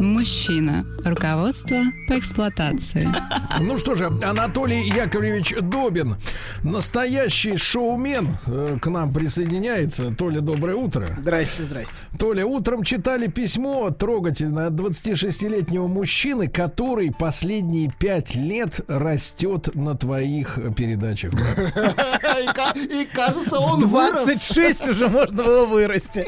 Мужчина. Руководство по эксплуатации. Ну что же, Анатолий Яковлевич Добин, настоящий шоумен, э, к нам присоединяется. Толя, доброе утро. Здрасте, здрасте. Толя, утром читали письмо трогательное от 26-летнего мужчины, который последние пять лет растет на твоих передачах. И кажется, он 26 уже можно было вырасти.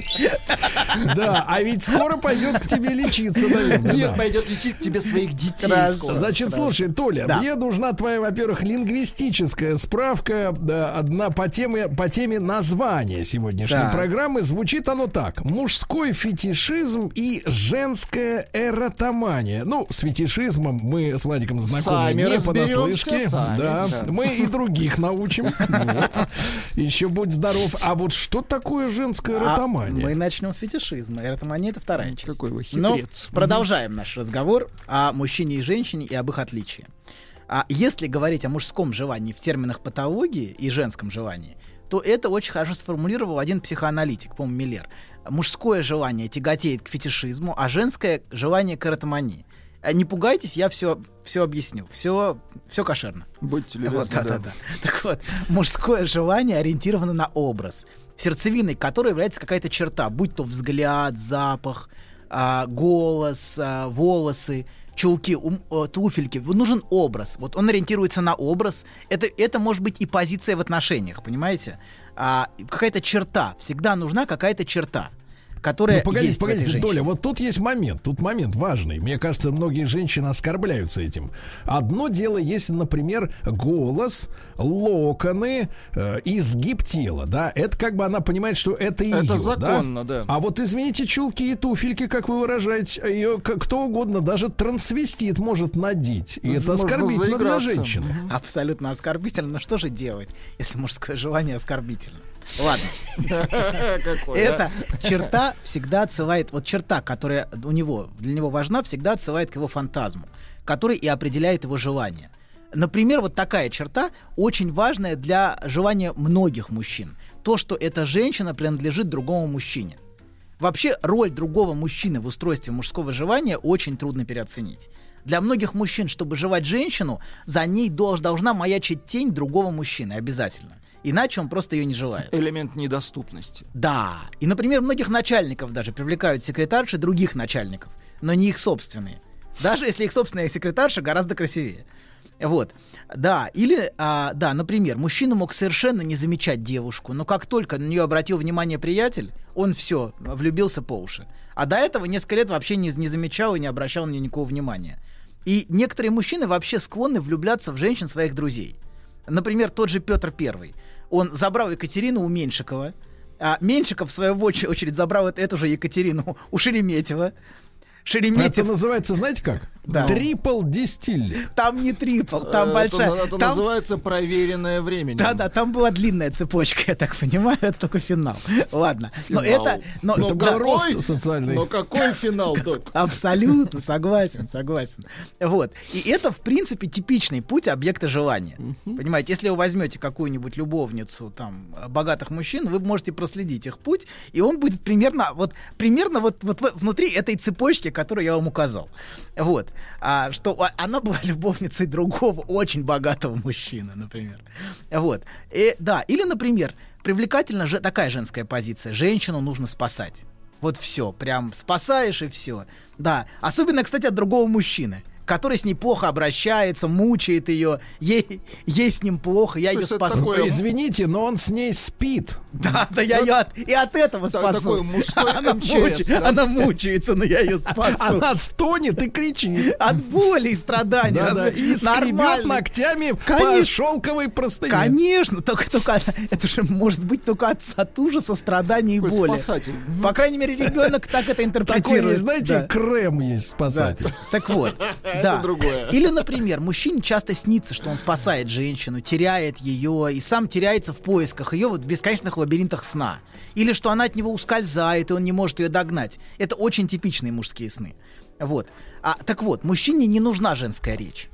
Да, а ведь скоро пойдет к тебе лечиться, наверное. Нет, да. пойдет лечить тебе своих детей скоро. Значит, слушай, Толя, мне нужна твоя, во-первых, лингвистическая справка одна по теме, по теме названия сегодняшней программы. Звучит оно так. Мужской фетишизм и женская эротомания. Ну, с фетишизмом мы с Владиком знакомы Сами не понаслышке. сами, да. да. Мы и других научим. Вот. Еще будь здоров. А вот что такое женская А эротомания? мы начнем с фетишизма. Эротомания это вторая часть. Какой вы Но хитрец. Продолжаем наш разговор о мужчине и женщине и об их отличии. А если говорить о мужском желании в терминах патологии и женском желании, то это очень хорошо сформулировал один психоаналитик, по-моему, Миллер. Мужское желание тяготеет к фетишизму, а женское желание к эротомании. А Не пугайтесь, я все, все объясню. Все, все кошерно. Будьте любезны, Вот, да, да. да, да. Так вот, мужское желание ориентировано на образ, сердцевиной которой является какая-то черта, будь то взгляд, запах, а, голос, а, волосы, чулки, ум- э, туфельки. Нужен образ. Вот он ориентируется на образ. Это, это может быть и позиция в отношениях, понимаете? А, какая-то черта. Всегда нужна какая-то черта, которая Ну, погодите, есть в этой погодите. Толя, вот тут есть момент, тут момент важный. Мне кажется, многие женщины оскорбляются этим. Одно дело, если, например, голос, локоны, э, изгиб тела, да, это как бы она понимает, что это ее, Это законно, да. А вот, извините, чулки и туфельки, как вы выражаете, ее кто угодно, даже трансвестит может надеть. И это оскорбительно для женщины. Абсолютно оскорбительно. Но что же делать, если мужское желание оскорбительно? Ладно. Какой? Эта черта всегда отсылает, вот черта, которая у него, для него важна, всегда отсылает к его фантазму, который и определяет его желание. Например, вот такая черта очень важная для желания многих мужчин. То, что эта женщина принадлежит другому мужчине. Вообще, роль другого мужчины в устройстве мужского желания очень трудно переоценить. Для многих мужчин, чтобы желать женщину, за ней долж- должна маячить тень другого мужчины обязательно. Иначе он просто ее не желает. Элемент недоступности. Да. И, например, многих начальников даже привлекают секретарши других начальников, но не их собственные. Даже если их собственная секретарша гораздо красивее. Вот. Да. Или, а, да, например, мужчина мог совершенно не замечать девушку, но как только на нее обратил внимание приятель, он все, влюбился по уши. А до этого несколько лет вообще не, не замечал и не обращал на нее никакого внимания. И некоторые мужчины вообще склонны влюбляться в женщин своих друзей. Например, тот же Петр Первый. Он забрал Екатерину у Меньшикова, а Меньшиков, в свою оч- очередь, забрал эт- эту же Екатерину у Шереметьева. Это Шереметьев, называется, знаете как? Да. Трипл дистиллит. там не трипл, там Это- большая. Это, там- называется проверенное временем. Да-да, там была длинная цепочка, я так понимаю, это только финал. Ладно. Но Финал. это... Но, Это да, был рост социальный. Но какой финал, док? Абсолютно, согласен, согласен. Вот. И это, в принципе, типичный путь объекта желания. Понимаете, если вы возьмете какую-нибудь любовницу там богатых мужчин, вы можете проследить их путь, и он будет примерно вот примерно вот, вот внутри этой цепочки, которую я вам указал. Вот. А, что она была любовницей другого очень богатого мужчины, например. Вот. И, да. Или, например, привлекательна же такая женская позиция. Женщину нужно спасать. Вот все, прям спасаешь и все. Да, особенно, кстати, от другого мужчины, который с ней плохо обращается, мучает ее, ей, ей с ним плохо, я То ее спасу. такое- Извините, но он с ней спит. Да, да, я ее от, и от этого спасу. такой мужской она, МЧС, да? она мучается, но я ее спасу. Она стонет и кричит. От боли и страданий. Разве и скребет ногтями по шелковой простыне. Конечно, только, только это же может быть только от, от ужаса, страданий и Такой боли. спасатель. По крайней мере, ребенок так это Такой интерпретирует. есть, знаете, Да. крем есть Да. спасатель. Так вот, Да. это другое. Или, например, мужчине часто снится, что он спасает женщину, теряет ее и сам теряется в поисках ее вот в бесконечных лабиринтах сна. Или что она от него ускользает, и он не может ее догнать. Это очень типичные мужские сны. Вот. А, так вот, мужчине не нужна женская речь.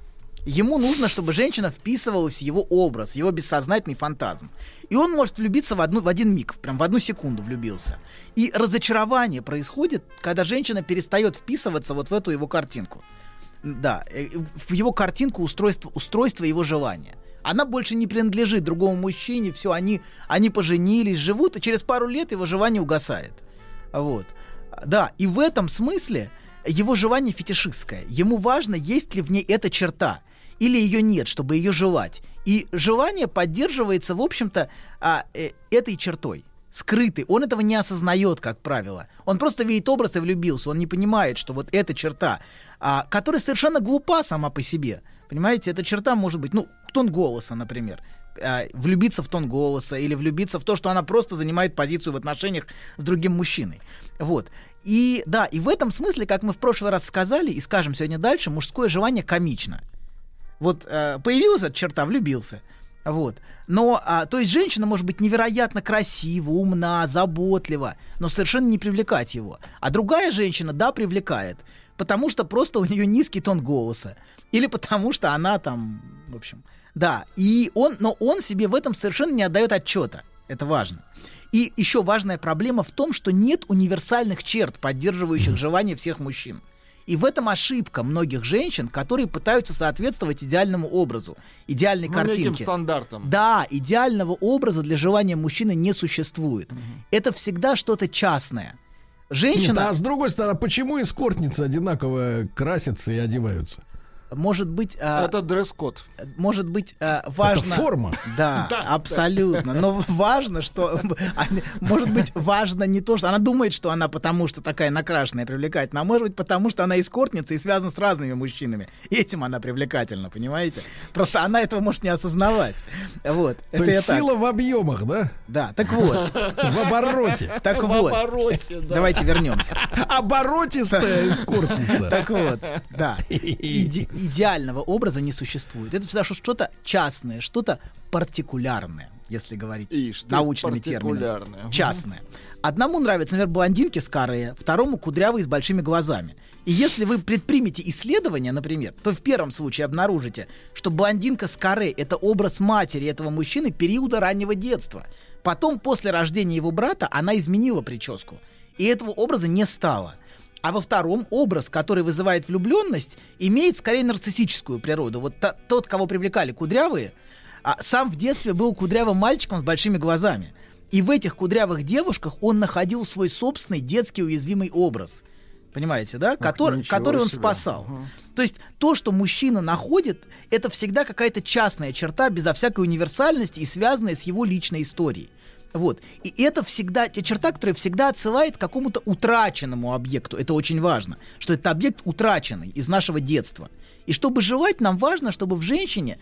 Ему нужно, чтобы женщина вписывалась в его образ, его бессознательный фантазм. И он может влюбиться в, одну, в один миг, прям в одну секунду влюбился. И разочарование происходит, когда женщина перестает вписываться вот в эту его картинку. Да, э, в его картинку устройства, устройства его желания. Она больше не принадлежит другому мужчине, все, они, они поженились, живут, и через пару лет его желание угасает. Вот. Да, и в этом смысле его желание фетишистское. Ему важно, есть ли в ней эта черта, или ее нет, чтобы ее желать. И желание поддерживается, в общем-то, а, э, этой чертой скрытый. Он этого не осознает, как правило. Он просто видит образ и влюбился. Он не понимает, что вот эта черта, а, которая совершенно глупа сама по себе. Понимаете, эта черта может быть, ну, тон голоса, например. А, влюбиться в тон голоса или влюбиться в то, что она просто занимает позицию в отношениях с другим мужчиной. Вот. И да, и в этом смысле, как мы в прошлый раз сказали и скажем сегодня дальше, мужское желание комично. Вот э, появилась эта черта, влюбился. Вот. Но, а, то есть женщина может быть невероятно красива, умна, заботлива, но совершенно не привлекать его. А другая женщина, да, привлекает, потому что просто у нее низкий тон голоса. Или потому что она там, в общем, да. И он, но он себе в этом совершенно не отдает отчета. Это важно. И еще важная проблема в том, что нет универсальных черт, поддерживающих желание всех мужчин. И в этом ошибка многих женщин, которые пытаются соответствовать идеальному образу, идеальной Ну, картинке. стандартом. Да, идеального образа для желания мужчины не существует. Это всегда что-то частное. Нет, Женщина, а с другой стороны, почему эскортницы одинаково красятся и одеваются? Может быть, а, Это дресс-код. может быть, а, важно. Это форма. Да, Да, абсолютно. Но важно, что... Может быть, важно не то, что... Она думает, что она потому, что такая накрашенная, привлекательная, а может быть, потому, что она эскортница и связана с разными мужчинами. И этим она привлекательна, понимаете? Просто она этого может не осознавать. Вот. То Это есть так. сила в объемах, да? Да, так вот. В обороте. Так В вот. обороте, да. Давайте вернемся. Оборотистая эскортница. Так вот, да. Иде- идеального образа не существует. Это всегда что-то частное, что-то партикулярное, если говорить Ишь научными терминами. Частное. Одному нравятся, например, блондинки с каре, второму кудрявые с большими глазами. И если вы предпримете исследование, например, то в первом случае обнаружите, что блондинка с каре — это образ матери этого мужчины периода раннего детства. Потом, после рождения его брата, она изменила прическу. И этого образа не стало. А во втором образ, который вызывает влюбленность, имеет скорее нарциссическую природу. Вот та- тот, кого привлекали кудрявые, а, сам в детстве был кудрявым мальчиком с большими глазами. И в этих кудрявых девушках он находил свой собственный детский уязвимый образ. Понимаете, да? Который, ничего который он себе. спасал. То есть то, что мужчина находит, это всегда какая-то частная черта, безо всякой универсальности и связанная с его личной историей. Вот. И это всегда те черта, которая всегда отсылает к какому-то утраченному объекту. Это очень важно, что это объект утраченный из нашего детства. И чтобы желать, нам важно, чтобы в женщине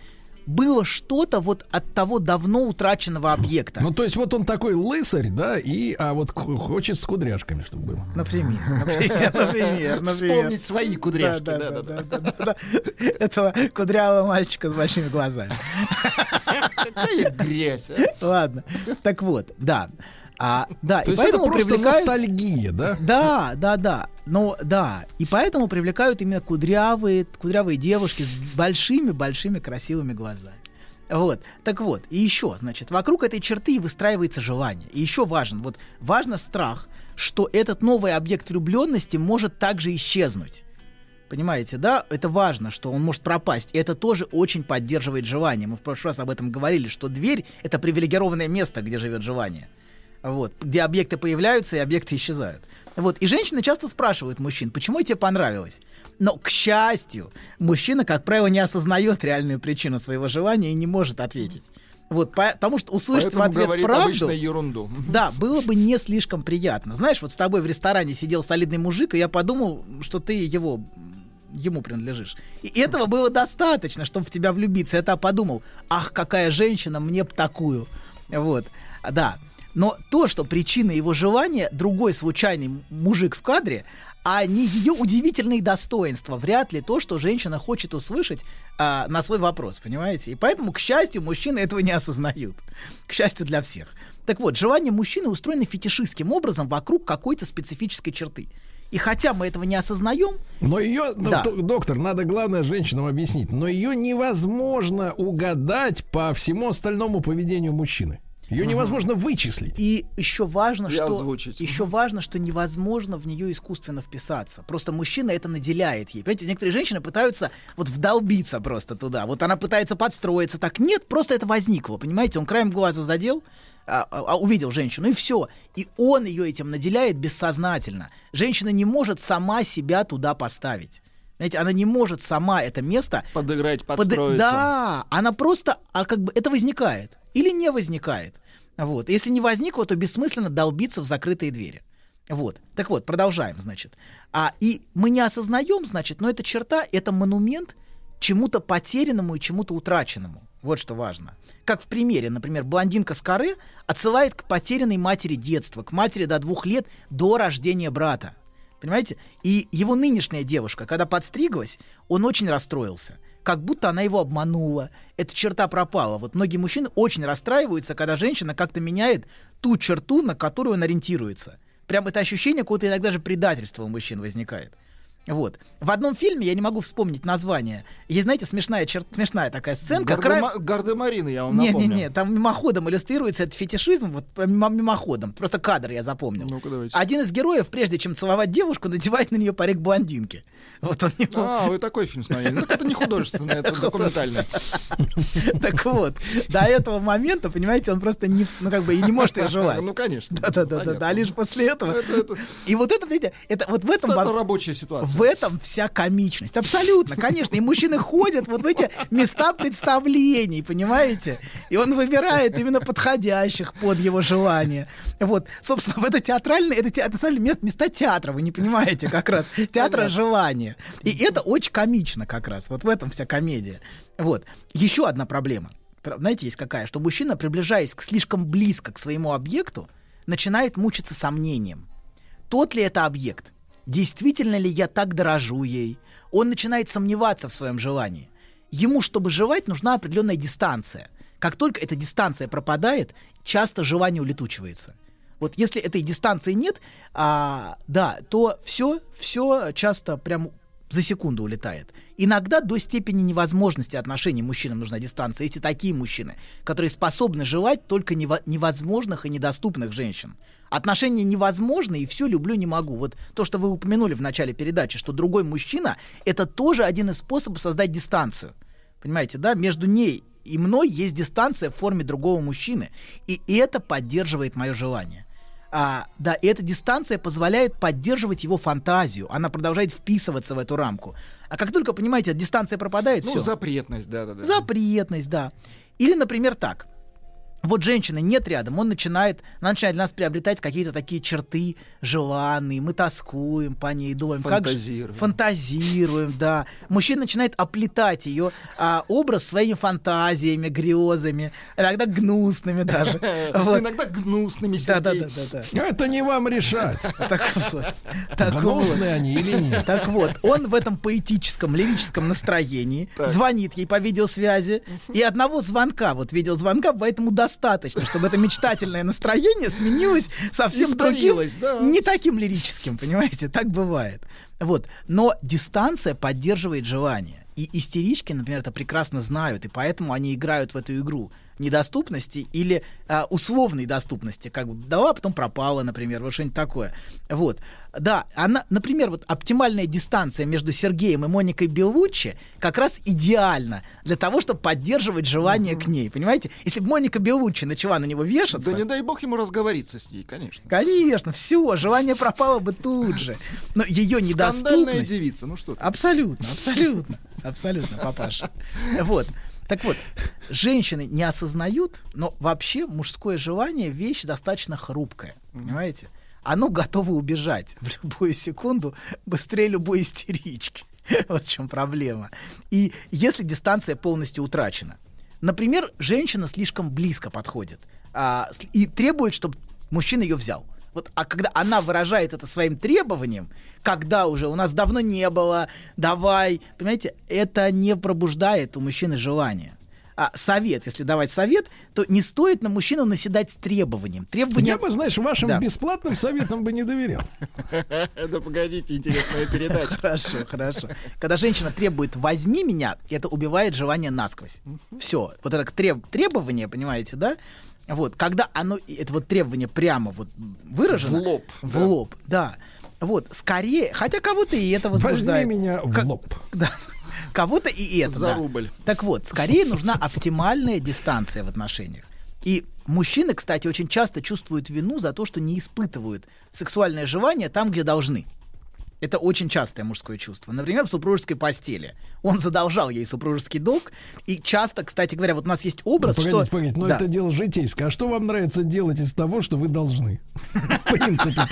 было что-то вот от того давно утраченного объекта. Ну, то есть вот он такой лысарь, да, и, а вот хочет с кудряшками, чтобы было. Например, например, например, например. Вспомнить свои кудряшки. Да, да, да, да, да, да, да. Этого кудрявого мальчика с большими глазами. Какая грязь, а? Ладно. Так вот, да. А, да, То и есть это поэтому просто привлекают... ностальгия, да? Да, да, да. Но да. И поэтому привлекают именно кудрявые, кудрявые девушки с большими-большими красивыми глазами. Вот. Так вот, и еще, значит, вокруг этой черты выстраивается желание. И еще важен, вот важно страх, что этот новый объект влюбленности может также исчезнуть. Понимаете, да? Это важно, что он может пропасть. И это тоже очень поддерживает желание. Мы в прошлый раз об этом говорили, что дверь — это привилегированное место, где живет желание. Вот, где объекты появляются и объекты исчезают. Вот, и женщины часто спрашивают мужчин, почему тебе понравилось? Но, к счастью, мужчина, как правило, не осознает реальную причину своего желания и не может ответить. Вот, по- потому что услышать Поэтому в ответ правду... ерунду. Да, было бы не слишком приятно. Знаешь, вот с тобой в ресторане сидел солидный мужик, и я подумал, что ты его ему принадлежишь. И этого было достаточно, чтобы в тебя влюбиться. Я тогда подумал, ах, какая женщина, мне б такую. Вот, да. Но то, что причина его желания, другой случайный мужик в кадре, а не ее удивительные достоинства. Вряд ли то, что женщина хочет услышать а, на свой вопрос, понимаете? И поэтому, к счастью, мужчины этого не осознают. К счастью для всех. Так вот, желания мужчины устроены фетишистским образом вокруг какой-то специфической черты. И хотя мы этого не осознаем, Но ее, ну, Да. доктор, надо главное женщинам объяснить, но ее невозможно угадать по всему остальному поведению мужчины. Ее невозможно вычислить. И еще важно, И что озвучить. еще важно, что невозможно в нее искусственно вписаться. Просто мужчина это наделяет ей. Понимаете, некоторые женщины пытаются вот вдолбиться просто туда. Вот она пытается подстроиться. Так нет, просто это возникло. Понимаете, он краем глаза задел, а, а, а увидел женщину, и все. И он ее этим наделяет бессознательно. Женщина не может сама себя туда поставить. Знаете, она не может сама это место Подыграть, под- подстроиться. Да, она просто, а как бы это возникает или не возникает. Вот. Если не возникло, то бессмысленно долбиться в закрытые двери. Вот. Так вот, продолжаем, значит. А, и мы не осознаем, значит, но эта черта, это монумент чему-то потерянному и чему-то утраченному. Вот что важно. Как в примере, например, блондинка с каре отсылает к потерянной матери детства, к матери до двух лет до рождения брата. Понимаете? И его нынешняя девушка, когда подстриглась, он очень расстроился. Как будто она его обманула. Эта черта пропала. Вот многие мужчины очень расстраиваются, когда женщина как-то меняет ту черту, на которую он ориентируется. Прям это ощущение какого-то иногда же предательства у мужчин возникает. Вот. В одном фильме, я не могу вспомнить название, есть, знаете, смешная, чер... смешная такая сценка. Гардема- краем- Гардемарины, я вам не, напомню. не, там мимоходом иллюстрируется этот фетишизм, вот мимоходом. Просто кадр я запомнил. Ну-ка, давайте. Один из героев, прежде чем целовать девушку, надевает на нее парик блондинки. Вот он не А, вы такой фильм смотрели. Ну, это не художественное, это документальное. Так вот, до этого момента, понимаете, он просто не, ну как бы и не может их желать. Ну, конечно. Да-да-да, а лишь после этого. Это- это- И вот это, видите, это вот в этом Это рабочая ситуация. В этом вся комичность. Абсолютно, конечно. И мужчины ходят вот в эти места представлений, понимаете? И он выбирает именно подходящих под его желание. Вот, собственно, в это театральное, это, это стали мест- места театра, вы не понимаете как раз. Театра желания. И это очень комично как раз. Вот в этом вся комедия. Вот. Еще одна проблема. Пр- Знаете, есть какая? Что мужчина, приближаясь к слишком близко к своему объекту, начинает мучиться сомнением тот ли это объект, действительно ли я так дорожу ей, он начинает сомневаться в своем желании. Ему, чтобы желать, нужна определенная дистанция. Как только эта дистанция пропадает, часто желание улетучивается. Вот если этой дистанции нет, а, да, то все, все часто прям за секунду улетает. Иногда до степени невозможности отношений мужчинам нужна дистанция. Эти такие мужчины, которые способны желать только нево- невозможных и недоступных женщин. Отношения невозможны, и все люблю, не могу. Вот то, что вы упомянули в начале передачи, что другой мужчина, это тоже один из способов создать дистанцию. Понимаете, да? Между ней и мной есть дистанция в форме другого мужчины. И это поддерживает мое желание. А, да, и эта дистанция позволяет поддерживать его фантазию. Она продолжает вписываться в эту рамку. А как только, понимаете, дистанция пропадает, Ну, все. запретность, да-да-да. Запретность, да. Или, например, так. Вот женщины нет рядом, он начинает, она начинает для нас приобретать какие-то такие черты желанные, мы тоскуем по ней, думаем, как же- Фантазируем. фантазируем, да. Мужчина начинает оплетать ее а, образ своими фантазиями, грезами, иногда гнусными даже. Иногда гнусными Да, да, да, да, да. Это не вам решать, Так вот. Гнусные они или нет. Так вот, он в этом поэтическом, лирическом настроении звонит ей по видеосвязи, и одного звонка, вот видеозвонка, поэтому достаточно, чтобы это мечтательное настроение сменилось совсем другим, да. не таким лирическим, понимаете? Так бывает. Вот. Но дистанция поддерживает желание. И истерички, например, это прекрасно знают, и поэтому они играют в эту игру недоступности или а, условной доступности, как бы дала, а потом пропала, например, вот что-нибудь такое. Вот. Да, она, например, вот оптимальная дистанция между Сергеем и Моникой Белуччи как раз идеальна для того, чтобы поддерживать желание к ней, понимаете? Если бы Моника Белуччи начала на него вешаться, Да не дай бог ему разговориться с ней, конечно. конечно, все, желание пропало бы тут же. Но ее Скандальная недоступность... девица, ну что ты. Абсолютно, абсолютно, абсолютно, папаша. Вот. Так вот, женщины не осознают, но вообще мужское желание вещь достаточно хрупкая, понимаете? Оно готово убежать в любую секунду быстрее любой истерички. Вот в чем проблема. И если дистанция полностью утрачена, например, женщина слишком близко подходит а, и требует, чтобы мужчина ее взял. Вот, а когда она выражает это своим требованием, когда уже у нас давно не было, давай, понимаете, это не пробуждает у мужчины желание. А совет, если давать совет, то не стоит на мужчину наседать с требованием. Требования... Я бы, знаешь, вашим Да. бесплатным советам бы не доверял. Да погодите, интересная передача. Хорошо, хорошо. Когда женщина требует «возьми меня», это убивает желание насквозь. Все. Вот это треб- требование, понимаете, да? Вот, когда оно, это вот требование прямо вот выражено. В лоб, В да. лоб, да. Вот, скорее, хотя кого-то и это Возьми возбуждает. меня в Как- лоб. Да. Кого-то и это, За да. рубль. Так вот, скорее нужна оптимальная дистанция в отношениях. И мужчины, кстати, очень часто чувствуют вину за то, что не испытывают сексуальное желание там, где должны. Это очень частое мужское чувство. Например, в супружеской постели. Он задолжал ей супружеский долг. И часто, кстати говоря, вот у нас есть образ, погодите, что... погодите, но Да. это дело житейское. А что вам нравится делать из того, что вы должны? В принципе,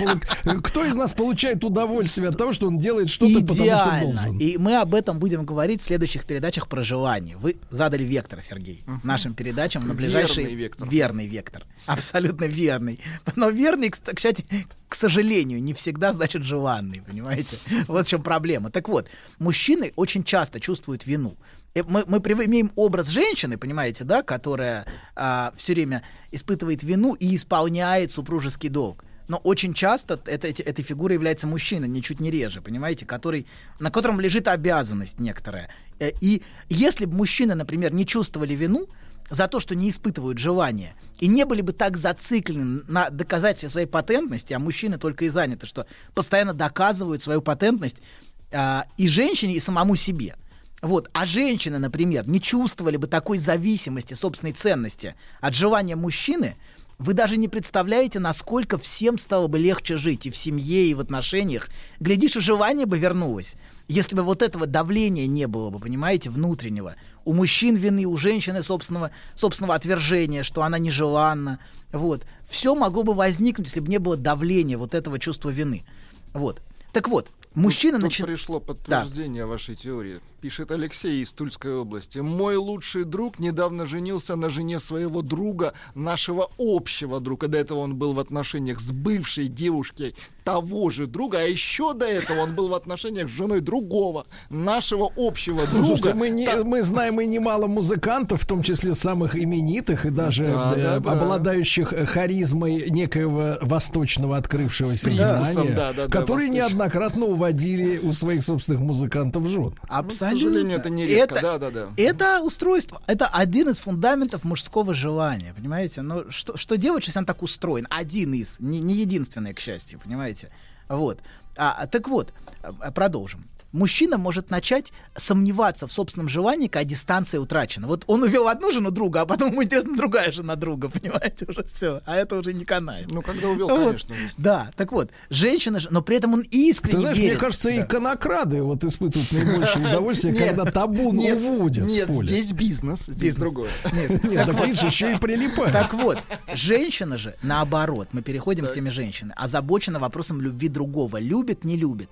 кто из нас получает удовольствие от того, что он делает что-то, потому что Идеально. должен? И мы об этом будем говорить в следующих передачах про желание. Вы задали вектор, Сергей, нашим передачам на ближайший... Верный вектор. Верный вектор. Абсолютно верный. Но верный, кста- кстати, к сожалению, не всегда значит желанный, понимаете? Вот в чем проблема. Так вот, мужчины очень часто чувствуют вину. Э, Мы, мы имеем образ женщины, понимаете, да, которая все время испытывает вину и исполняет супружеский долг. Но очень часто это, эти- этой фигурой является мужчина, ничуть не реже, понимаете, который, на котором лежит обязанность некоторая. Э, И если бы мужчины, например, не чувствовали вину за то, что не испытывают желания, и не были бы так зациклены на доказательстве своей патентности, а мужчины только и заняты, что постоянно доказывают свою патентность а, и женщине, и самому себе. Вот. А женщины, например, не чувствовали бы такой зависимости собственной ценности от желания мужчины, вы даже не представляете, насколько всем стало бы легче жить и в семье, и в отношениях. Глядишь, и желание бы вернулось, если бы вот этого давления не было бы, понимаете, внутреннего. У мужчин вины, у женщины собственного, собственного отвержения, что она нежеланна. Вот. Все могло бы возникнуть, если бы не было давления вот этого чувства вины. Вот. Так вот, мужчина начинает... пришло подтверждение вашей теории. Пишет Алексей из Тульской области. Мой лучший друг недавно женился на жене своего друга, нашего общего друга. До этого он был в отношениях с бывшей девушкой того же друга, а еще до этого он был в отношениях с женой другого, нашего общего Ну, друга. слушайте, мы, не- мы знаем и немало музыкантов, в том числе самых именитых и даже Да, э, да, да. обладающих э, харизмой некоего восточного открывшегося знания, да, да, да, которые восточного. неоднократно уводили у своих собственных музыкантов жен. Абсолютно. К сожалению, это не редко. Это- Да, да, да. Это устройство, это один из фундаментов мужского желания, понимаете? Но что, что делать, если он так устроен? Один из, не, не единственный, к счастью, понимаете? Вот. А, так вот, а, продолжим. Мужчина может начать сомневаться в собственном желании, когда дистанция утрачена. Вот он увел одну жену друга, а потом ему интересно другая жена друга, понимаете, уже все. А это уже не канает. Ну, когда увел, Вот. конечно. Да, так вот, женщина же, но при этом он искренне Ты знаешь, верит. мне кажется, Да. иконокрады вот испытывают наибольшее удовольствие, Нет, когда табун уводят Нет, с поля. здесь бизнес, здесь другое. Нет, видишь, еще и прилипает. Так вот, женщина же, наоборот, мы переходим к теме женщины, озабочена вопросом любви другого. Любит, не любит.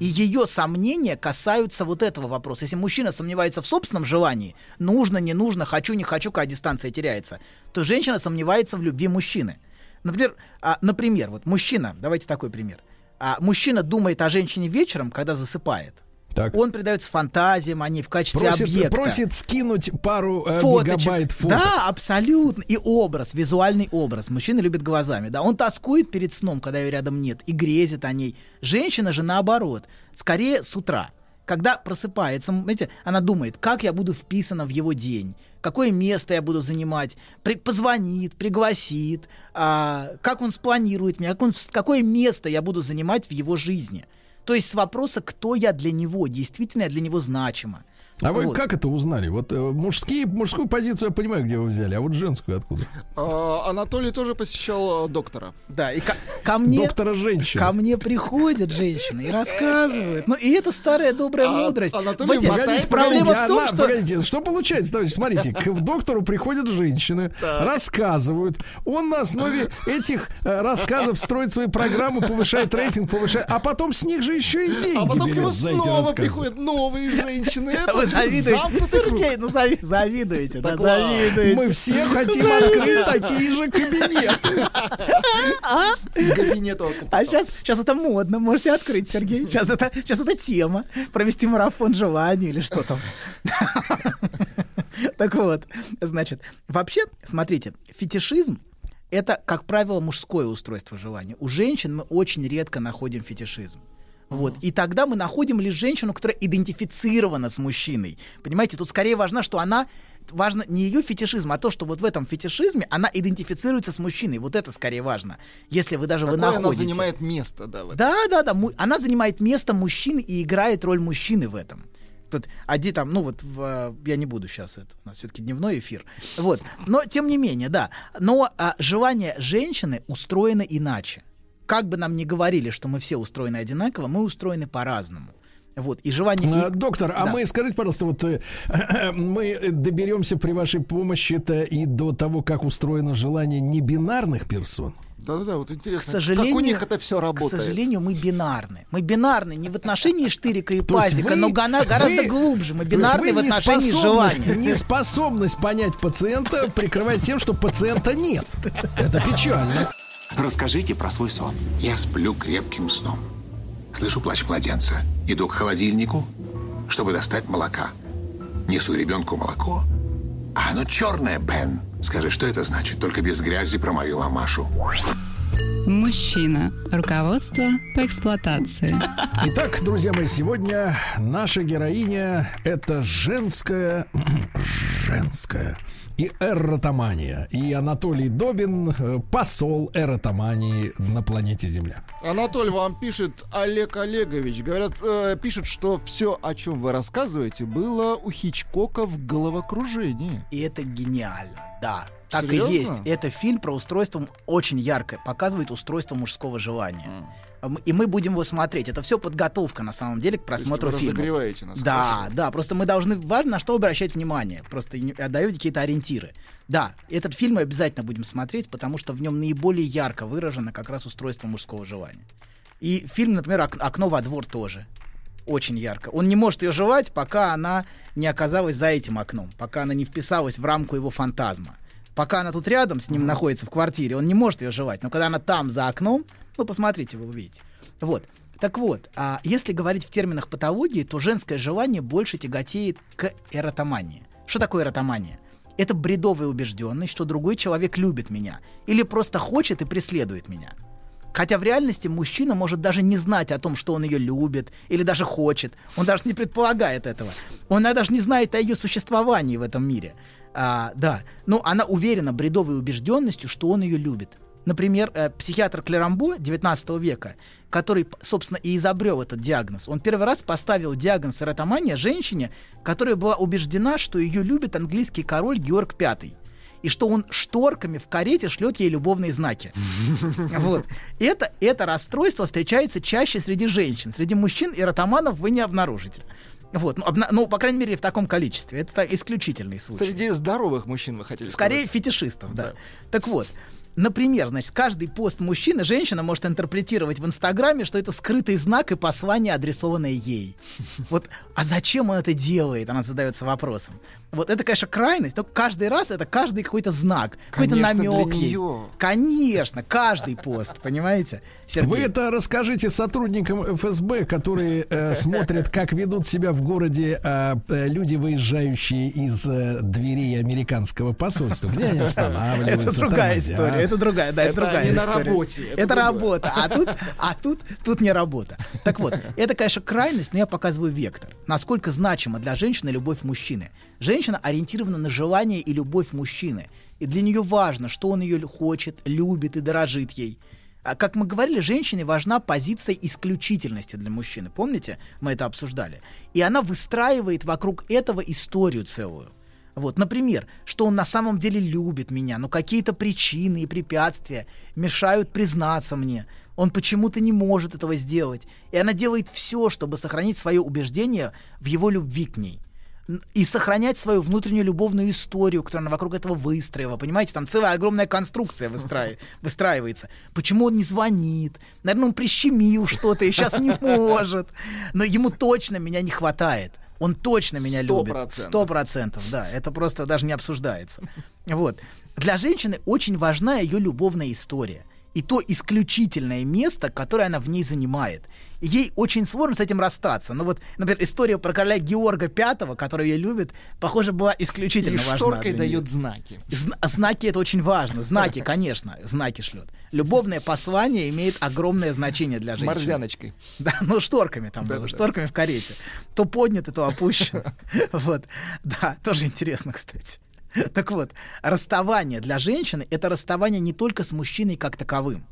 И ее сомнения касаются вот этого вопроса. Если мужчина сомневается в собственном желании, нужно, не нужно, хочу, не хочу, когда дистанция теряется, то женщина сомневается в любви мужчины. Например, а, например, вот мужчина, давайте такой пример. А, мужчина думает о женщине вечером, когда засыпает. Так. Он предается фантазиям о ней в качестве Просит, объекта. просит скинуть пару э, Фоточек. мегабайт фото. Да, абсолютно. И образ, визуальный образ. Мужчина любит глазами. Да, он тоскует перед сном, когда ее рядом нет, и грезит о ней. Женщина же наоборот, скорее с утра. Когда просыпается, знаете, она думает, как я буду вписана в его день, какое место я буду занимать, при- позвонит, пригласит, а, как он спланирует меня, как он, какое место я буду занимать в его жизни. То есть с вопроса, кто я для него, действительно я для него значима. А вы Вот. как это узнали? Вот э, мужские, мужскую позицию я понимаю, где вы взяли, а вот женскую откуда? А, Анатолий тоже посещал э, доктора. Да, и ко, мне... Доктора женщин. Ко мне приходят женщины и рассказывают. Ну, и это старая добрая А, мудрость. Анатолий Батя, мотает проблема погодите, в том, она- что... погодите, что получается, товарищ? Смотрите, к доктору приходят женщины, рассказывают. Он на основе этих э, рассказов строит свои программы, повышает рейтинг, повышает, а потом с них же еще и деньги А потом к берет нему снова приходят новые женщины. Это Вы завидуете. Сергей, ну зави- завидуете, да, завидуете. Мы все хотим открыть такие же кабинеты. Кабинету А сейчас, сейчас это модно, можете открыть, Сергей. Сейчас это, сейчас это тема. Провести марафон желаний или что там. Так вот, значит, вообще, смотрите, фетишизм это, как правило, мужское устройство желания. У женщин мы очень редко находим фетишизм. Вот. И тогда мы находим лишь женщину, которая идентифицирована с мужчиной. Понимаете, тут скорее важно, что она важно не ее фетишизм, а то, что вот в этом фетишизме она идентифицируется с мужчиной. Вот это скорее важно. Если вы даже вы Какое она находите. занимает место, да. Да, да, да. Она занимает место мужчины и играет роль мужчины в этом. Тут один там, ну вот, в, э, я не буду сейчас это, у нас все-таки дневной эфир. Вот. Но тем не менее, да. Но а, желание женщины устроено иначе. Как бы нам ни говорили, что мы все устроены одинаково, мы устроены по-разному. Вот. И желание... А, и- Доктор, а Да. мы, скажите, пожалуйста, вот э, мы доберемся при вашей помощи-то и до того, как устроено желание небинарных персон. Да-да-да, вот К интересно, сожалению, как у них это все К работает. сожалению, мы бинарны. Мы бинарны не в отношении штырика и пазика, вы- но гана- гораздо вы- глубже. Мы бинарны в отношении желания. Неспособность понять пациента прикрывает тем, что пациента нет. Это печально. Расскажите про свой сон. Я сплю крепким сном. Слышу плач младенца. Иду к холодильнику, чтобы достать молока. Несу ребенку молоко. А оно черное, Бен. Скажи, что это значит? Только без грязи про мою мамашу. Мужчина. Руководство по эксплуатации. Итак, друзья мои, сегодня наша героиня это женская, женская и эротомания. И Анатолий Добин, э, посол эротомании на планете Земля. Анатоль вам пишет Олег Олегович. Говорят, э, пишет, что все, о чем вы рассказываете, было у Хичкока в головокружении. И это гениально, да. Так Серьезно? и есть. Это фильм про устройство очень ярко, показывает устройство мужского желания. Мы- И мы будем его смотреть. Это все подготовка на самом деле к просмотру вы фильма. разогреваете нас, Да, хорошо. да. Просто мы должны важно на что обращать внимание. Просто отдаете какие-то ориентиры. Да, этот фильм мы обязательно будем смотреть, потому что в нем наиболее ярко выражено как раз устройство мужского желания. И фильм, например, «Ок- Окно во двор тоже очень ярко. Он не может ее жевать, пока она не оказалась за этим окном, пока она не вписалась в рамку его фантазма. Пока она тут рядом с ним находится в квартире, он не может ее жевать. Но когда она там за окном, ну посмотрите, вы увидите. Вот. Так вот, а если говорить в терминах патологии, то женское желание больше тяготеет к эротомании. Что такое эротомания? Это бредовая убежденность, что другой человек любит меня или просто хочет и преследует меня. Хотя в реальности мужчина может даже не знать о том, что он ее любит или даже хочет. Он даже не предполагает этого. Он даже не знает о ее существовании в этом мире. А, да. Но она уверена бредовой убежденностью, что он ее любит. Например, э, психиатр Клерамбо 19 века, который, собственно, и изобрел этот диагноз, он первый раз поставил диагноз эротомания женщине, которая была убеждена, что ее любит английский король Георг V и что он шторками в карете шлет ей любовные знаки. Вот. Это, это расстройство встречается чаще среди женщин. Среди мужчин эротоманов вы не обнаружите. Вот. Ну, обна- ну, по крайней мере, в таком количестве. Это так, исключительный случай. Среди здоровых мужчин вы хотели Скорее сказать. фетишистов, да. Так вот, например, значит, каждый пост мужчины женщина может интерпретировать в Инстаграме, что это скрытый знак и послание, адресованное ей. Вот, а зачем он это делает? Она задается вопросом. Вот это, конечно, крайность, но каждый раз это каждый какой-то знак, какой-то намек. ей. Конечно, каждый пост, понимаете? Сергей? Вы это расскажите сотрудникам ФСБ, которые э, смотрят, как ведут себя в городе э, э, люди, выезжающие из э, дверей американского посольства, где они останавливаются. Это другая история, это другая, да, это, Это другая не на история. работе, это Это, работа, а тут, а тут, тут не работа. Так вот, это, конечно, крайность, но я показываю вектор. Насколько значима для женщины любовь мужчины. Женщина ориентирована на желание и любовь мужчины. И для нее важно, что он ее хочет, любит и дорожит ей. А как мы говорили, женщине важна позиция исключительности для мужчины. Помните, мы это обсуждали? И она выстраивает вокруг этого историю целую. Вот, например, что он на самом деле любит меня, но какие-то причины и препятствия мешают признаться мне. Он почему-то не может этого сделать. И она делает все, чтобы сохранить свое убеждение в его любви к ней. И сохранять свою внутреннюю любовную историю, которую она вокруг этого выстроила. Понимаете, там целая огромная конструкция выстраи- выстраивается. Почему он не звонит? Наверное, он прищемил что-то и сейчас не может. Но ему точно меня не хватает. Он точно меня Сто любит. процентов. Сто процентов, да. Это просто даже не обсуждается. Вот. Для женщины очень важна ее любовная история. И то исключительное место, которое она в ней занимает. И ей очень сложно с этим расстаться. Ну вот, например, история про короля Георга V, который ее любит, похоже, была исключительно И важна. шторкой дает знаки. Зна- знаки это очень важно. Знаки, конечно, знаки шлет. Любовное послание имеет огромное значение для женщины. Морзяночкой. Да, ну шторками там было, Да-да-да. шторками в карете. То поднято, то опущено. Вот. Да, тоже интересно, кстати. Так вот, расставание для женщины — это расставание не только с мужчиной как таковым,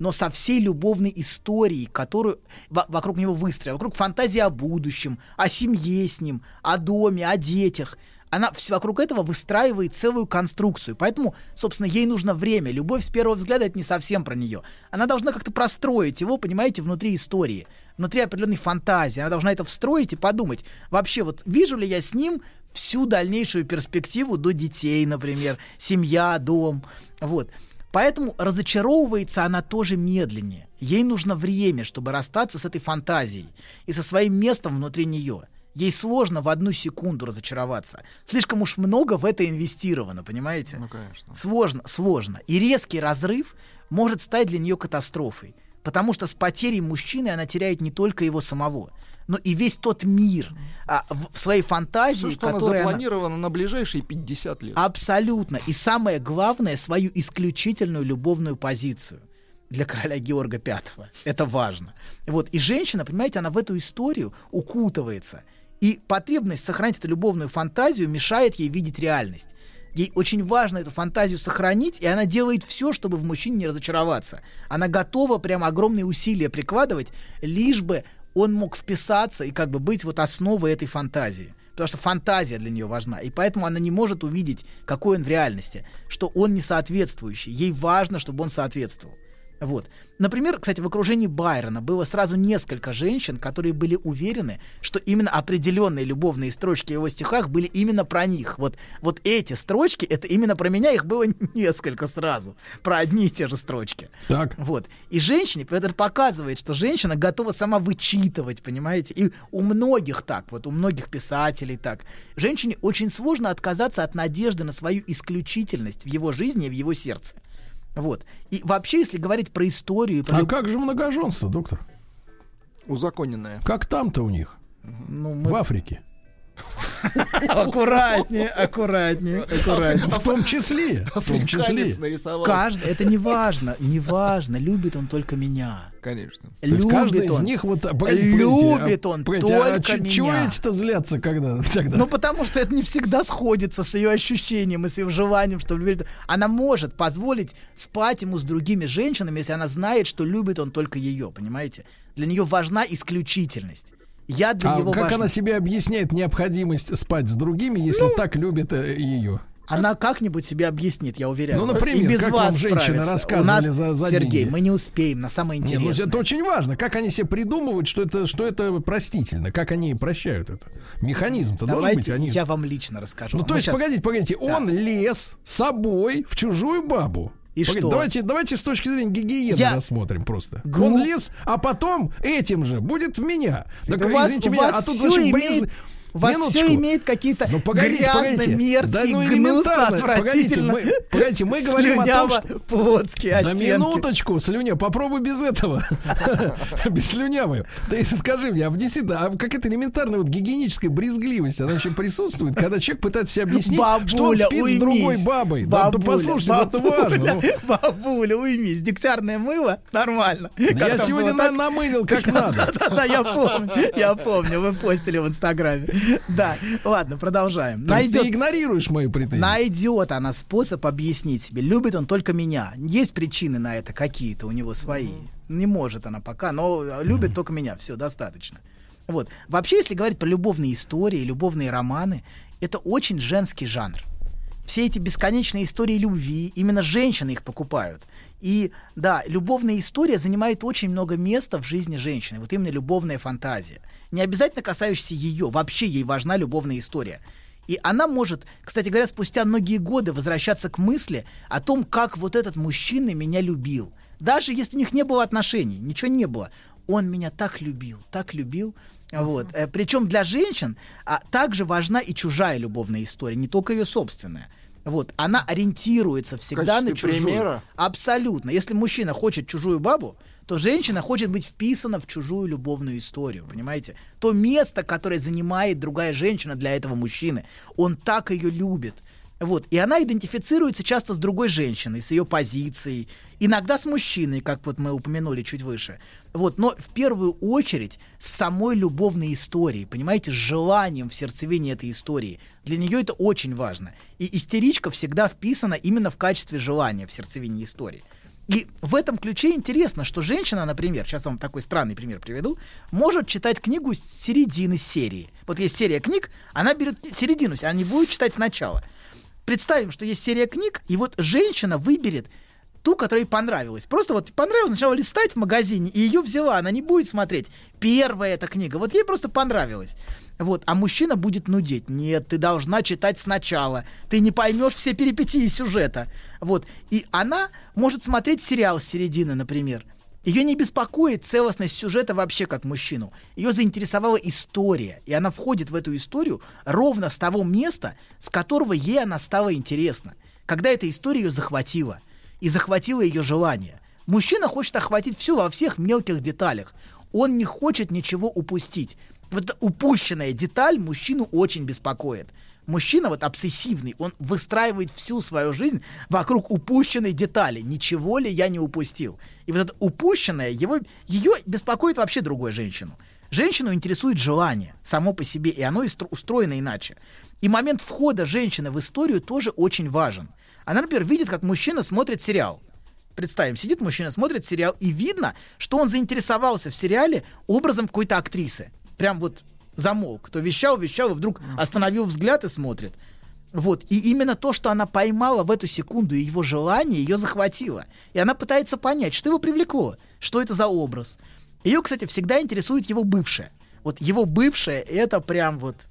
но со всей любовной историей, которую во- вокруг него выстроила, вокруг фантазии о будущем, о семье с ним, о доме, о детях. Она вс- вокруг этого выстраивает целую конструкцию. Поэтому, собственно, ей нужно время. Любовь с первого взгляда это не совсем про нее. Она должна как-то простроить его, понимаете, внутри истории, внутри определенной фантазии. Она должна это встроить и подумать. Вообще, вот вижу ли я с ним всю дальнейшую перспективу до детей, например, семья, дом. Вот. Поэтому разочаровывается она тоже медленнее. Ей нужно время, чтобы расстаться с этой фантазией и со своим местом внутри нее. Ей сложно в одну секунду разочароваться. Слишком уж много в это инвестировано, понимаете? Ну, конечно. Сложно, сложно. И резкий разрыв может стать для нее катастрофой. Потому что с потерей мужчины она теряет не только его самого, но и весь тот мир а, в, своей фантазии, Все, что она который она... на ближайшие 50 лет. Абсолютно. И самое главное, свою исключительную любовную позицию для короля Георга V. Это важно. Вот. И женщина, понимаете, она в эту историю укутывается. И потребность сохранить эту любовную фантазию мешает ей видеть реальность. Ей очень важно эту фантазию сохранить, и она делает все, чтобы в мужчине не разочароваться. Она готова прям огромные усилия прикладывать, лишь бы он мог вписаться и как бы быть вот основой этой фантазии. Потому что фантазия для нее важна. И поэтому она не может увидеть, какой он в реальности, что он не соответствующий. Ей важно, чтобы он соответствовал. Вот. Например, кстати, в окружении Байрона было сразу несколько женщин, которые были уверены, что именно определенные любовные строчки в его стихах были именно про них. Вот, вот эти строчки, это именно про меня, их было несколько сразу. Про одни и те же строчки. Так. Вот. И женщине, это показывает, что женщина готова сама вычитывать, понимаете? И у многих так, вот у многих писателей так. Женщине очень сложно отказаться от надежды на свою исключительность в его жизни и в его сердце. Вот. И вообще, если говорить про историю... Про А люб- как же многоженство, доктор? Узаконенная. Как там-то у них? Ну, В мы... Африке. Аккуратнее, аккуратнее, аккуратнее. В том числе. В том числе. Каждый, это не важно, не важно, любит он только меня. Конечно. Есть каждый Любит из он. них вот... погодите, Любит а, он погодите, а только чё- чего меня. эти-то злятся когда тогда? Ну, потому что это не всегда сходится с ее ощущением и с ее желанием, что любит. Она может позволить спать ему с другими женщинами, если она знает, что любит он только ее, понимаете? Для нее важна исключительность. Я для А него как важна. она себе объясняет необходимость спать с другими, если Ну, так любит э, ее? Она как-нибудь себе объяснит, я уверяю. Ну, например, и без как вас вам женщины справится. рассказывали У нас, за- за Сергей, деньги? мы не успеем на самое Не, интересное. ну, это очень важно, как они себе придумывают, что это, что это простительно, как они прощают это. Механизм-то должен быть, они... я вам лично расскажу. Ну, Мы то есть, щас- погодите, погодите, он лез с собой в чужую бабу. И Погодите, что? Давайте, давайте с точки зрения гигиены Я- рассмотрим просто. Глуп- Он лез, а потом этим же будет в меня. Так, Да вас- извините у меня, вас а тут, значит, имеет- бояз- вас Минуточку. все имеет какие-то Ну погодите, грязно, погодите. мерзкие, да, ну гнусно, элементарно. Погодите, отвратительно, мы, погодите, мы говорим о том, что... плотские Да оттенки. минуточку, слюня, попробуй без этого. без слюнявой. Ты скажи мне, а действительно, а какая-то элементарная вот гигиеническая брезгливость, она вообще присутствует, когда человек пытается себе объяснить, что он Бабуля, спит уймись. с другой бабой. Да, да Бабуля, послушайте, это важно. ну. Бабуля, уймись. Дегтярное мыло? Нормально. Да я сегодня намылил как надо. Да-да, я помню, я помню, вы постили в Инстаграме. Да, ладно, продолжаем. То есть ты игнорируешь мои претензии. найдет она способ объяснить себе, любит он только меня. Есть причины на это какие-то у него свои. Не может она пока, но любит только меня, все, достаточно. Вот. Вообще, если говорить про любовные истории, любовные романы, это очень женский жанр все эти бесконечные истории любви, именно женщины их покупают. И да, любовная история занимает очень много места в жизни женщины. Вот именно любовная фантазия. Не обязательно касающаяся ее, вообще ей важна любовная история. И она может, кстати говоря, спустя многие годы возвращаться к мысли о том, как вот этот мужчина меня любил. Даже если у них не было отношений, ничего не было. Он меня так любил, так любил. Вот. Э, Причем для женщин а, также важна и чужая любовная история, не только ее собственная. Вот. Она ориентируется всегда на чужую. примера? Абсолютно. Если мужчина хочет чужую бабу, то женщина хочет быть вписана в чужую любовную историю, понимаете? То место, которое занимает другая женщина для этого мужчины, он так ее любит. Вот. И она идентифицируется часто с другой женщиной, с ее позицией, иногда с мужчиной, как вот мы упомянули чуть выше. Вот. Но в первую очередь с самой любовной историей, понимаете, с желанием в сердцевине этой истории. Для нее это очень важно. И истеричка всегда вписана именно в качестве желания в сердцевине истории. И в этом ключе интересно, что женщина, например, сейчас вам такой странный пример приведу, может читать книгу с середины серии. Вот есть серия книг, она берет середину, она не будет читать сначала. Представим, что есть серия книг, и вот женщина выберет ту, которая ей понравилась. Просто вот понравилось сначала листать в магазине, и ее взяла, она не будет смотреть. Первая эта книга, вот ей просто понравилась. Вот, а мужчина будет нудеть. Нет, ты должна читать сначала. Ты не поймешь все перипетии сюжета. Вот. И она может смотреть сериал с середины, например. Ее не беспокоит целостность сюжета вообще как мужчину. Ее заинтересовала история, и она входит в эту историю ровно с того места, с которого ей она стала интересна. Когда эта история ее захватила, и захватила ее желание. Мужчина хочет охватить все во всех мелких деталях. Он не хочет ничего упустить. Вот упущенная деталь мужчину очень беспокоит. Мужчина вот обсессивный, он выстраивает всю свою жизнь вокруг упущенной детали. Ничего ли я не упустил? И вот это упущенное, его, ее беспокоит вообще другую женщину. Женщину интересует желание само по себе, и оно устроено иначе. И момент входа женщины в историю тоже очень важен. Она, например, видит, как мужчина смотрит сериал. Представим, сидит мужчина, смотрит сериал, и видно, что он заинтересовался в сериале образом какой-то актрисы. Прям вот замолк. То вещал, вещал, и вдруг остановил взгляд и смотрит. Вот. И именно то, что она поймала в эту секунду, и его желание ее захватило. И она пытается понять, что его привлекло, что это за образ. Ее, кстати, всегда интересует его бывшее. Вот его бывшее это прям вот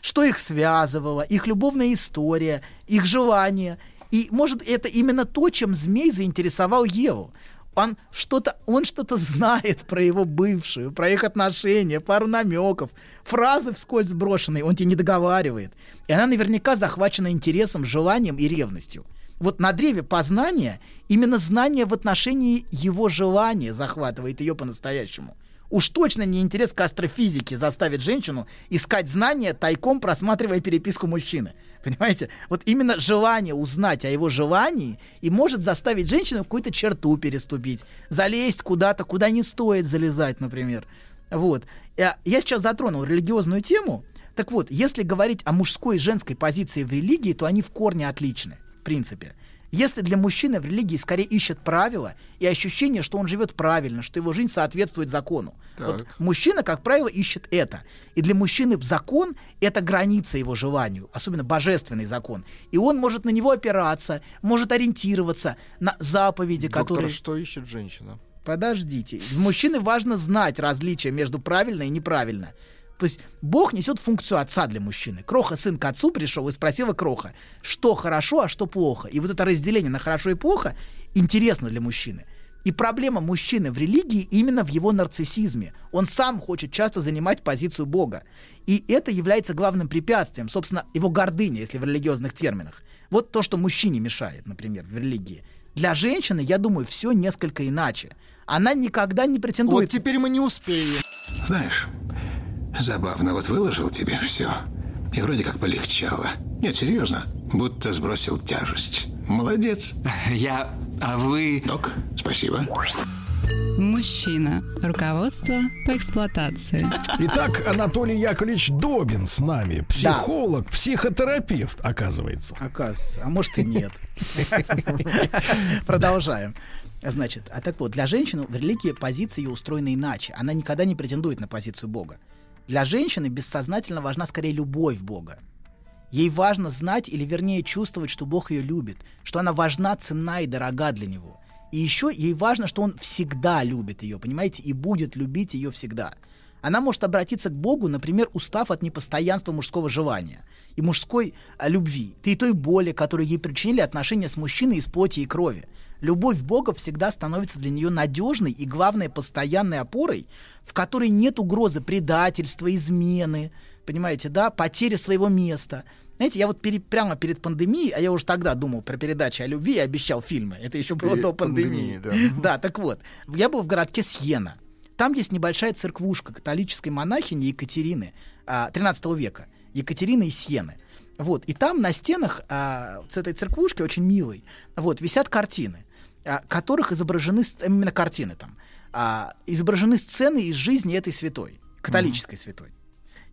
что их связывало, их любовная история, их желание. И может это именно то, чем змей заинтересовал Еву. Он что-то, он что-то знает про его бывшую, про их отношения, пару намеков, фразы вскользь брошенные, он тебе не договаривает. И она наверняка захвачена интересом, желанием и ревностью. Вот на древе познания именно знание в отношении его желания захватывает ее по-настоящему. Уж точно не интерес к астрофизике заставит женщину искать знания, тайком просматривая переписку мужчины. Понимаете? Вот именно желание узнать о его желании и может заставить женщину в какую-то черту переступить, залезть куда-то, куда не стоит залезать, например. Вот. Я я сейчас затронул религиозную тему. Так вот, если говорить о мужской и женской позиции в религии, то они в корне отличны, в принципе. Если для мужчины в религии скорее ищет правила и ощущение, что он живет правильно, что его жизнь соответствует закону. Вот Так. мужчина, как правило, ищет это. И для мужчины закон — это граница его желанию, особенно божественный закон. И он может на него опираться, может ориентироваться на заповеди, Доктор, которые... что ищет женщина? Подождите. Мужчине важно знать различия между правильно и неправильно. То есть Бог несет функцию отца для мужчины. Кроха сын к отцу пришел и спросила Кроха, что хорошо, а что плохо. И вот это разделение на хорошо и плохо интересно для мужчины. И проблема мужчины в религии именно в его нарциссизме. Он сам хочет часто занимать позицию Бога. И это является главным препятствием, собственно, его гордыня, если в религиозных терминах. Вот то, что мужчине мешает, например, в религии. Для женщины, я думаю, все несколько иначе. Она никогда не Вот претендует... теперь мы не успеем. Знаешь, забавно, вот выложил тебе все. И вроде как полегчало. Нет, серьезно, будто сбросил тяжесть. Молодец. Я... А вы... Док, спасибо. Мужчина. Руководство по эксплуатации. Итак, Анатолий Яковлевич Добин с нами. Психолог, психотерапевт, оказывается. Оказывается, а может и нет. Продолжаем. Значит, а так вот, для женщины в религии позиция ее устроена иначе. Она никогда не претендует на позицию Бога. Для женщины бессознательно важна скорее любовь Бога. Ей важно знать или вернее чувствовать, что Бог ее любит, что она важна, ценна и дорога для него. И еще ей важно, что он всегда любит ее, понимаете, и будет любить ее всегда. Она может обратиться к Богу, например, устав от непостоянства мужского желания и мужской а, любви, и той боли, которую ей причинили отношения с мужчиной из плоти и крови. Любовь Бога всегда становится для нее надежной и, главное, постоянной опорой, в которой нет угрозы предательства, измены, понимаете, да, потери своего места. Знаете, я вот пере, прямо перед пандемией, а я уже тогда думал про передачи о любви и обещал фильмы. Это еще было Перед до пандемии. пандемией, да. Да, так вот, я был в городке Сьена. Там есть небольшая церквушка католической монахини Екатерины а, 13 века. Екатерины из Сьены. Вот, и там на стенах а, с этой церквушки, очень милой, вот, висят картины, а, которых изображены, именно картины там, а, изображены сцены из жизни этой святой, католической святой.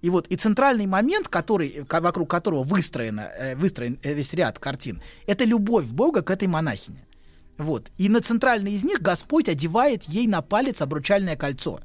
И вот и центральный момент, который, ко- вокруг которого выстроено, э, выстроен э, весь ряд картин, это любовь Бога к этой монахине. Вот. И на центральной из них Господь одевает ей на палец обручальное кольцо.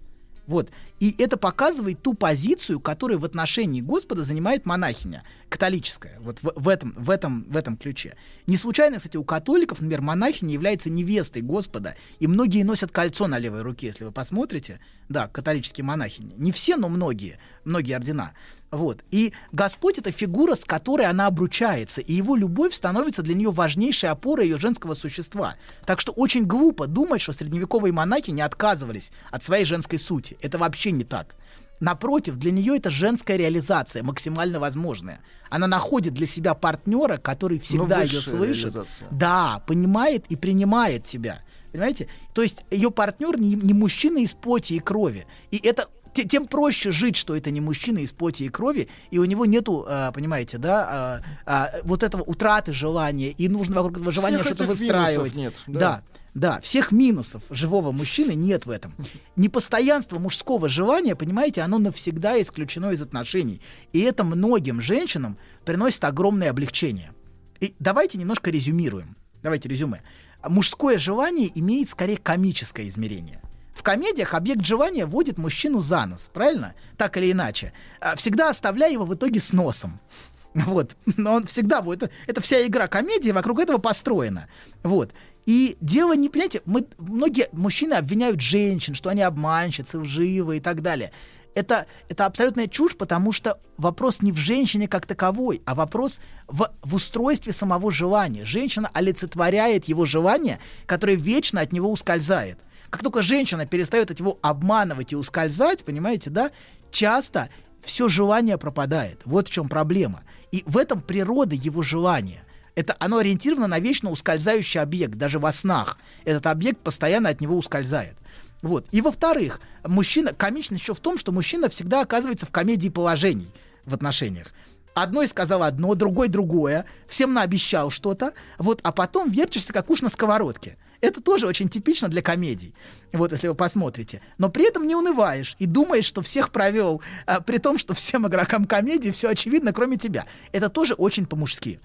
Вот. И это показывает ту позицию, которую в отношении Господа занимает монахиня, католическая, вот в, в этом, в, этом, в этом ключе. Не случайно, кстати, у католиков, например, монахиня является невестой Господа, и многие носят кольцо на левой руке, если вы посмотрите, да, католические монахини. Не все, но многие, многие ордена. Вот. И Господь это фигура, с которой она обручается, и его любовь становится для нее важнейшей опорой ее женского существа. Так что очень глупо думать, что средневековые монахи не отказывались от своей женской сути. Это вообще не так. Напротив, для нее это женская реализация, максимально возможная. Она находит для себя партнера, который всегда ее слышит. реализация. Да, понимает и принимает тебя. Понимаете? То есть ее партнер не, не мужчина из плоти и крови. И это те- тем проще жить, что это не мужчина из плоти и крови, и у него нету, а, понимаете, да, а, а, вот этого утраты желания, и нужно вокруг этого желания что-то выстраивать. нет, да. да, да, всех минусов живого мужчины нет в этом. Непостоянство мужского желания, понимаете, оно навсегда исключено из отношений. И это многим женщинам приносит огромное облегчение. И давайте немножко резюмируем. Давайте резюме. Мужское желание имеет скорее комическое измерение. В комедиях объект желания водит мужчину за нос, правильно? Так или иначе. А, Всегда оставляя его в итоге с носом. Вот. Но он всегда, вот, это, это вся игра комедии вокруг этого построена. Вот. И дело не, понимаете, мы, многие мужчины обвиняют женщин, что они обманщицы, лживые и так далее. Это, это абсолютная чушь, потому что вопрос не в женщине как таковой, а вопрос в, в устройстве самого желания. Женщина олицетворяет его желание, которое вечно от него ускользает. Как только женщина перестает от него обманывать и ускользать, понимаете, да, часто все желание пропадает. Вот в чем проблема. И в этом природа его желания. Это оно ориентировано на вечно ускользающий объект, даже во снах. Этот объект постоянно от него ускользает. Вот. И во-вторых, мужчина, комичность еще в том, что мужчина всегда оказывается в комедии положений в отношениях. Одной сказал одно, другой другое, всем наобещал что-то, вот, а потом вертишься как уж на сковородке. Это тоже очень типично для комедий, вот если вы посмотрите. Но при этом не унываешь и думаешь, что всех провел, а, при том, что всем игрокам комедии все очевидно, кроме тебя. Это тоже очень по-мужски.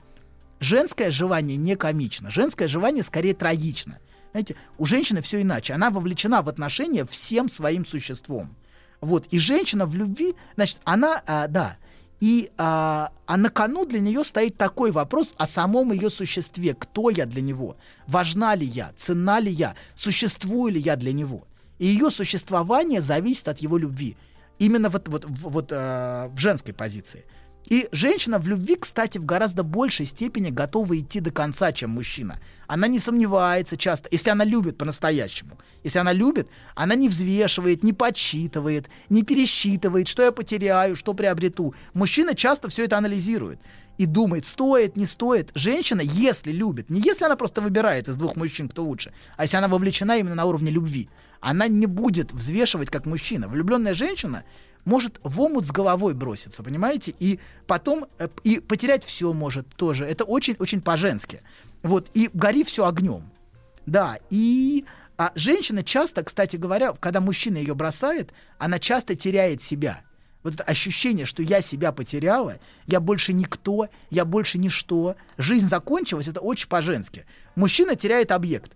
Женское желание не комично, женское желание скорее трагично. Знаете, у женщины все иначе. Она вовлечена в отношения всем своим существом. Вот. И женщина в любви, значит, она, а, да, и а, а на кону для нее стоит такой вопрос о самом ее существе. Кто я для него? Важна ли я? Ценна ли я? Существую ли я для него? И ее существование зависит от его любви. Именно вот, вот, вот а, в женской позиции. И женщина в любви, кстати, в гораздо большей степени готова идти до конца, чем мужчина. Она не сомневается часто, если она любит по-настоящему. Если она любит, она не взвешивает, не подсчитывает, не пересчитывает, что я потеряю, что приобрету. Мужчина часто все это анализирует и думает, стоит, не стоит. Женщина, если любит, не если она просто выбирает из двух мужчин, кто лучше, а если она вовлечена именно на уровне любви, она не будет взвешивать как мужчина. Влюбленная женщина может в омут с головой броситься, понимаете? И потом э, и потерять все может тоже. Это очень-очень по-женски. Вот, и гори все огнем. Да, и а женщина часто, кстати говоря, когда мужчина ее бросает, она часто теряет себя. Вот это ощущение, что я себя потеряла, я больше никто, я больше ничто, жизнь закончилась, это очень по-женски. Мужчина теряет объект.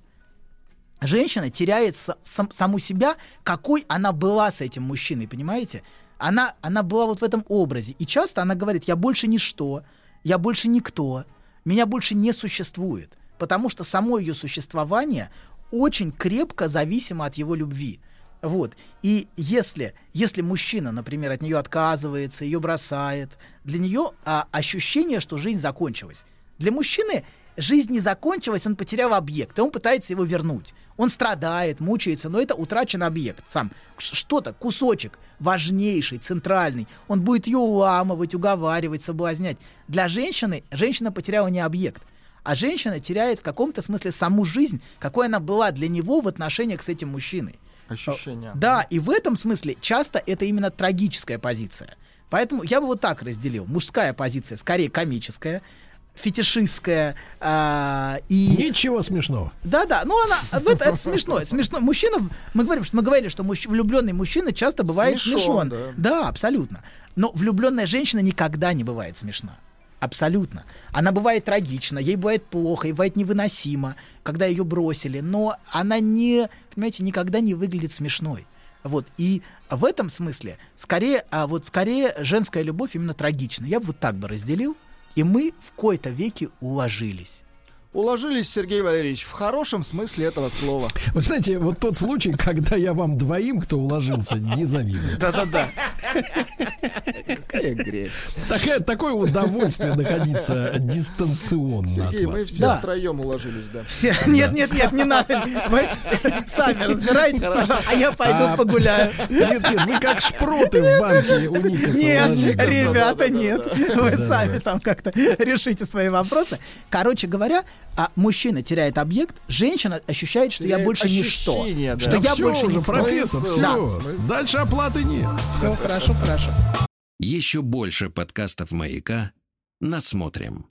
Женщина теряет са- сам- саму себя, какой она была с этим мужчиной, понимаете? Она, она была вот в этом образе. И часто она говорит, я больше ничто, я больше никто, меня больше не существует. Потому что само ее существование очень крепко зависимо от его любви. Вот. И если, если мужчина, например, от нее отказывается, ее бросает, для нее а, ощущение, что жизнь закончилась. Для мужчины жизнь не закончилась, он потерял объект, и он пытается его вернуть. Он страдает, мучается, но это утрачен объект сам. Что-то, кусочек, важнейший, центральный. Он будет ее уламывать, уговаривать, соблазнять. Для женщины, женщина потеряла не объект, а женщина теряет в каком-то смысле саму жизнь, какой она была для него в отношениях с этим мужчиной. Ощущения. Да, и в этом смысле часто это именно трагическая позиция. Поэтому я бы вот так разделил. Мужская позиция скорее комическая, фетишистская а, и... Ничего смешного. Да-да, ну она, это, это смешно, смешно. Мужчина, мы говорим, что мы говорили, что мужч, влюбленный мужчина часто бывает Смешон, смешон. да. да, абсолютно. Но влюбленная женщина никогда не бывает смешна. Абсолютно. Она бывает трагична, ей бывает плохо, ей бывает невыносимо, когда ее бросили, но она не, понимаете, никогда не выглядит смешной. Вот, и в этом смысле, скорее, а вот скорее женская любовь именно трагична. Я бы вот так бы разделил, и мы в кои-то веки уложились. Уложились, Сергей Валерьевич, в хорошем смысле этого слова. Вы знаете, вот тот случай, когда я вам двоим, кто уложился, не завидую. Да-да-да. Какая грех. Такое, такое удовольствие находиться дистанционно Сергей, от мы все Да. втроем уложились, да. Все, нет, нет, нет, не надо. Вы сами разбирайтесь, пожалуйста, а я пойду А, погуляю. Нет, нет, вы как шпроты в банке у Никаса Нет, ребята, нет. Вы сами там как-то решите свои вопросы. Короче говоря, а мужчина теряет объект, женщина ощущает, что я Теряет больше ничто. да. Что Да я больше уже, не профессор, все. Да. Дальше оплаты нет. Все хорошо, хорошо. Еще больше подкастов «Маяка» насмотрим.